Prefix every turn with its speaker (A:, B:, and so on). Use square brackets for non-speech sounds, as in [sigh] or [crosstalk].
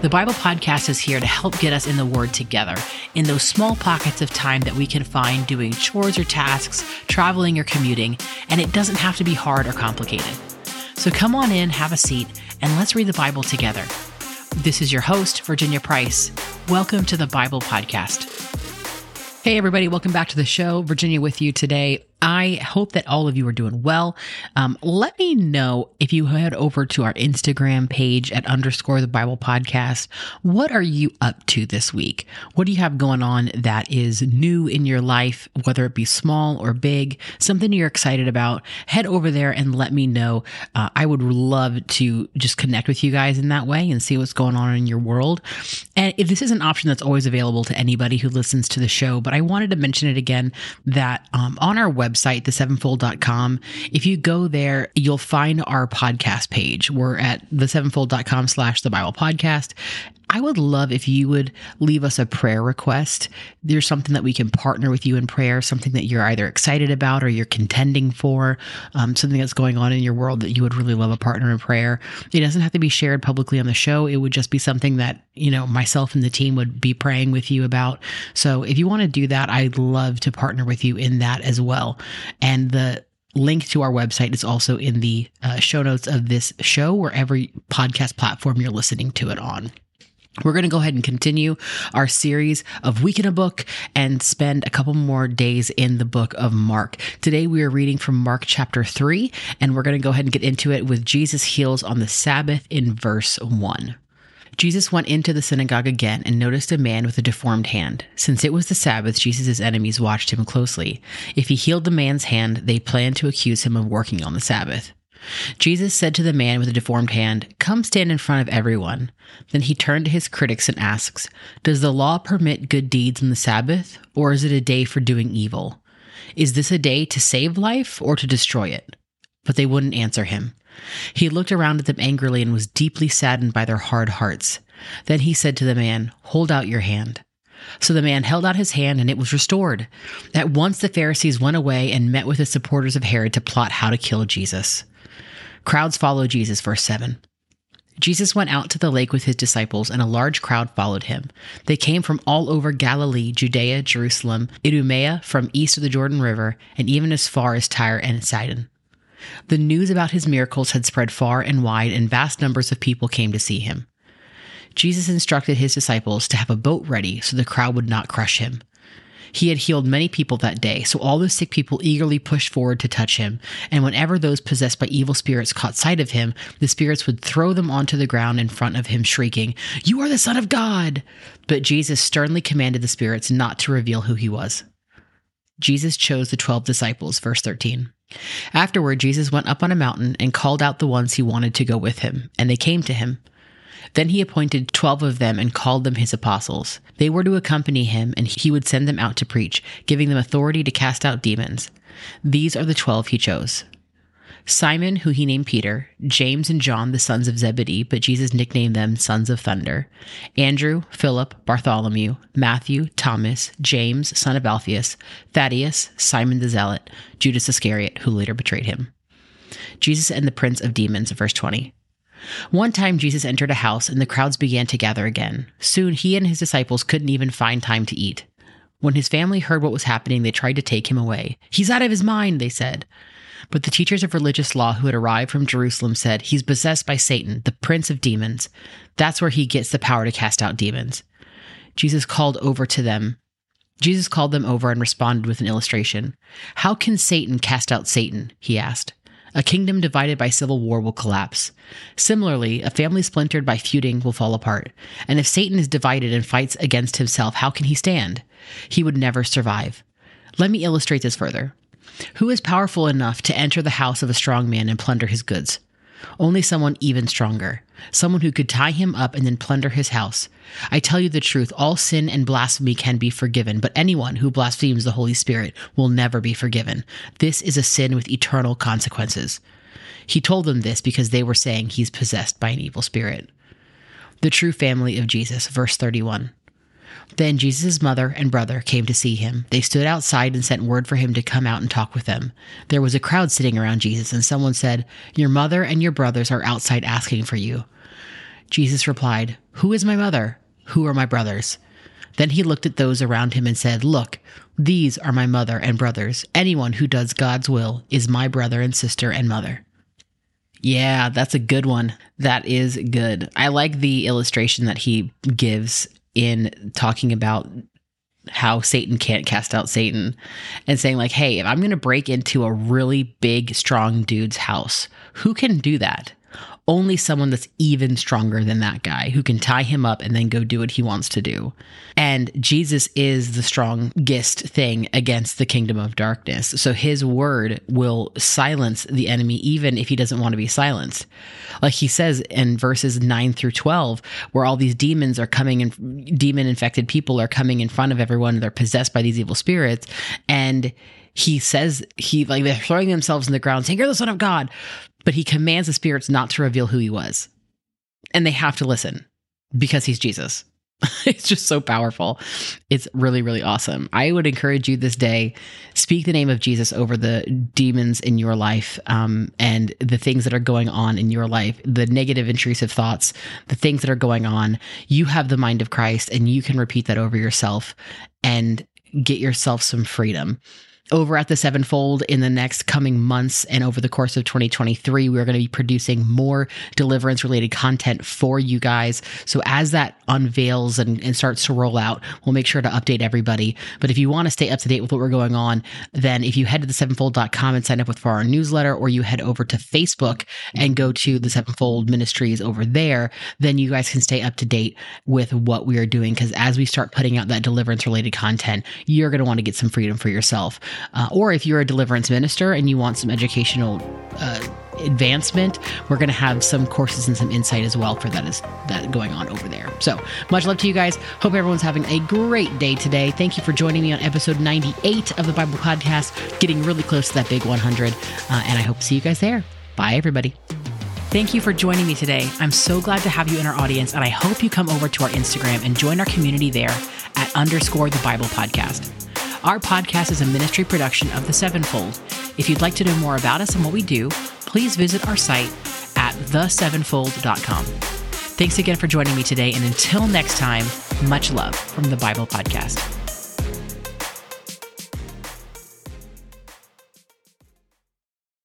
A: The Bible Podcast is here to help get us in the Word together in those small pockets of time that we can find doing chores or tasks, traveling or commuting, and it doesn't have to be hard or complicated. So come on in, have a seat, and let's read the Bible together. This is your host, Virginia Price. Welcome to the Bible Podcast. Hey, everybody, welcome back to the show. Virginia with you today. I hope that all of you are doing well. Um, let me know if you head over to our Instagram page at underscore the Bible podcast. What are you up to this week? What do you have going on that is new in your life, whether it be small or big, something you're excited about? Head over there and let me know. Uh, I would love to just connect with you guys in that way and see what's going on in your world. And if this is an option that's always available to anybody who listens to the show, but I wanted to mention it again that um, on our website, website, thesevenfold.com. If you go there, you'll find our podcast page. We're at thesevenfold.com slash the Bible podcast. I would love if you would leave us a prayer request. There's something that we can partner with you in prayer, something that you're either excited about or you're contending for, um, something that's going on in your world that you would really love a partner in prayer. It doesn't have to be shared publicly on the show. It would just be something that, you know, myself and the team would be praying with you about. So if you want to do that, I'd love to partner with you in that as well. And the link to our website is also in the uh, show notes of this show, wherever podcast platform you're listening to it on. We're going to go ahead and continue our series of Week in a Book and spend a couple more days in the book of Mark. Today we are reading from Mark chapter 3, and we're going to go ahead and get into it with Jesus heals on the Sabbath in verse 1. Jesus went into the synagogue again and noticed a man with a deformed hand. Since it was the Sabbath, Jesus' enemies watched him closely. If he healed the man's hand, they planned to accuse him of working on the Sabbath. Jesus said to the man with the deformed hand, Come stand in front of everyone. Then he turned to his critics and asks, Does the law permit good deeds on the Sabbath, or is it a day for doing evil? Is this a day to save life or to destroy it? But they wouldn't answer him. He looked around at them angrily and was deeply saddened by their hard hearts. Then he said to the man, Hold out your hand. So the man held out his hand and it was restored. At once the Pharisees went away and met with the supporters of Herod to plot how to kill Jesus. Crowds followed Jesus, verse 7. Jesus went out to the lake with his disciples, and a large crowd followed him. They came from all over Galilee, Judea, Jerusalem, Idumea, from east of the Jordan River, and even as far as Tyre and Sidon. The news about his miracles had spread far and wide, and vast numbers of people came to see him. Jesus instructed his disciples to have a boat ready so the crowd would not crush him. He had healed many people that day, so all the sick people eagerly pushed forward to touch him. And whenever those possessed by evil spirits caught sight of him, the spirits would throw them onto the ground in front of him, shrieking, You are the Son of God! But Jesus sternly commanded the spirits not to reveal who he was. Jesus chose the twelve disciples, verse 13. Afterward, Jesus went up on a mountain and called out the ones he wanted to go with him, and they came to him. Then he appointed twelve of them and called them his apostles. They were to accompany him, and he would send them out to preach, giving them authority to cast out demons. These are the twelve he chose Simon, who he named Peter, James and John, the sons of Zebedee, but Jesus nicknamed them sons of thunder, Andrew, Philip, Bartholomew, Matthew, Thomas, James, son of Alphaeus, Thaddaeus, Simon the Zealot, Judas Iscariot, who later betrayed him. Jesus and the prince of demons, verse 20. One time Jesus entered a house and the crowds began to gather again. Soon he and his disciples couldn't even find time to eat. When his family heard what was happening, they tried to take him away. He's out of his mind, they said. But the teachers of religious law who had arrived from Jerusalem said, He's possessed by Satan, the prince of demons. That's where he gets the power to cast out demons. Jesus called over to them. Jesus called them over and responded with an illustration. How can Satan cast out Satan? He asked. A kingdom divided by civil war will collapse. Similarly, a family splintered by feuding will fall apart. And if Satan is divided and fights against himself, how can he stand? He would never survive. Let me illustrate this further. Who is powerful enough to enter the house of a strong man and plunder his goods? Only someone even stronger. Someone who could tie him up and then plunder his house. I tell you the truth, all sin and blasphemy can be forgiven, but anyone who blasphemes the Holy Spirit will never be forgiven. This is a sin with eternal consequences. He told them this because they were saying he's possessed by an evil spirit. The true family of Jesus, verse 31. Then Jesus' mother and brother came to see him. They stood outside and sent word for him to come out and talk with them. There was a crowd sitting around Jesus, and someone said, Your mother and your brothers are outside asking for you. Jesus replied, Who is my mother? Who are my brothers? Then he looked at those around him and said, Look, these are my mother and brothers. Anyone who does God's will is my brother and sister and mother. Yeah, that's a good one. That is good. I like the illustration that he gives in talking about how Satan can't cast out Satan and saying, like, hey, if I'm going to break into a really big, strong dude's house, who can do that? Only someone that's even stronger than that guy who can tie him up and then go do what he wants to do. And Jesus is the strongest thing against the kingdom of darkness. So his word will silence the enemy even if he doesn't want to be silenced. Like he says in verses 9 through 12, where all these demons are coming and demon infected people are coming in front of everyone. They're possessed by these evil spirits. And he says he like they're throwing themselves in the ground saying you're the son of god but he commands the spirits not to reveal who he was. And they have to listen because he's Jesus. [laughs] it's just so powerful. It's really, really awesome. I would encourage you this day speak the name of Jesus over the demons in your life um, and the things that are going on in your life, the negative, intrusive thoughts, the things that are going on. You have the mind of Christ and you can repeat that over yourself and get yourself some freedom over at the Sevenfold in the next coming months and over the course of 2023, we're going to be producing more deliverance related content for you guys. So as that unveils and, and, starts to roll out, we'll make sure to update everybody. But if you want to stay up to date with what we're going on, then if you head to the sevenfold.com and sign up with for our newsletter, or you head over to Facebook and go to the Sevenfold Ministries over there, then you guys can stay up to date with what we are doing. Because as we start putting out that deliverance related content, you're going to want to get some freedom for yourself. Uh, or if you're a deliverance minister and you want some educational uh, advancement, we're going to have some courses and some insight as well for that is that going on over there. So much love to you guys. Hope everyone's having a great day today. Thank you for joining me on episode 98 of the Bible Podcast, getting really close to that big 100. Uh, and I hope to see you guys there. Bye, everybody. Thank you for joining me today. I'm so glad to have you in our audience, and I hope you come over to our Instagram and join our community there at underscore the Bible Podcast. Our podcast is a ministry production of The Sevenfold. If you'd like to know more about us and what we do, please visit our site at thesevenfold.com. Thanks again for joining me today, and until next time, much love from the Bible Podcast.